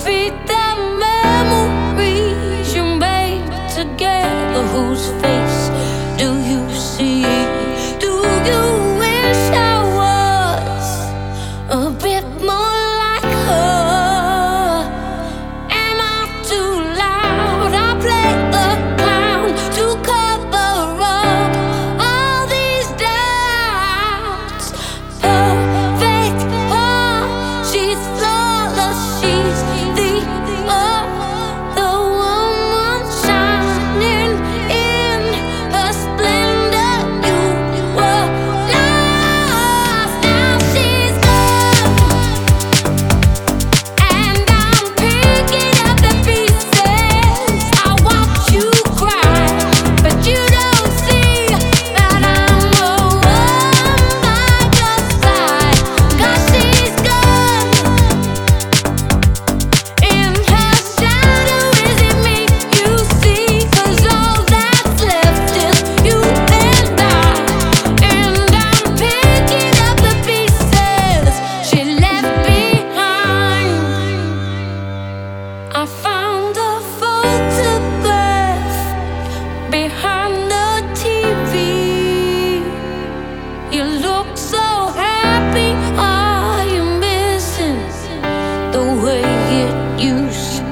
repeat the memories you made together. Whose face?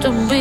to be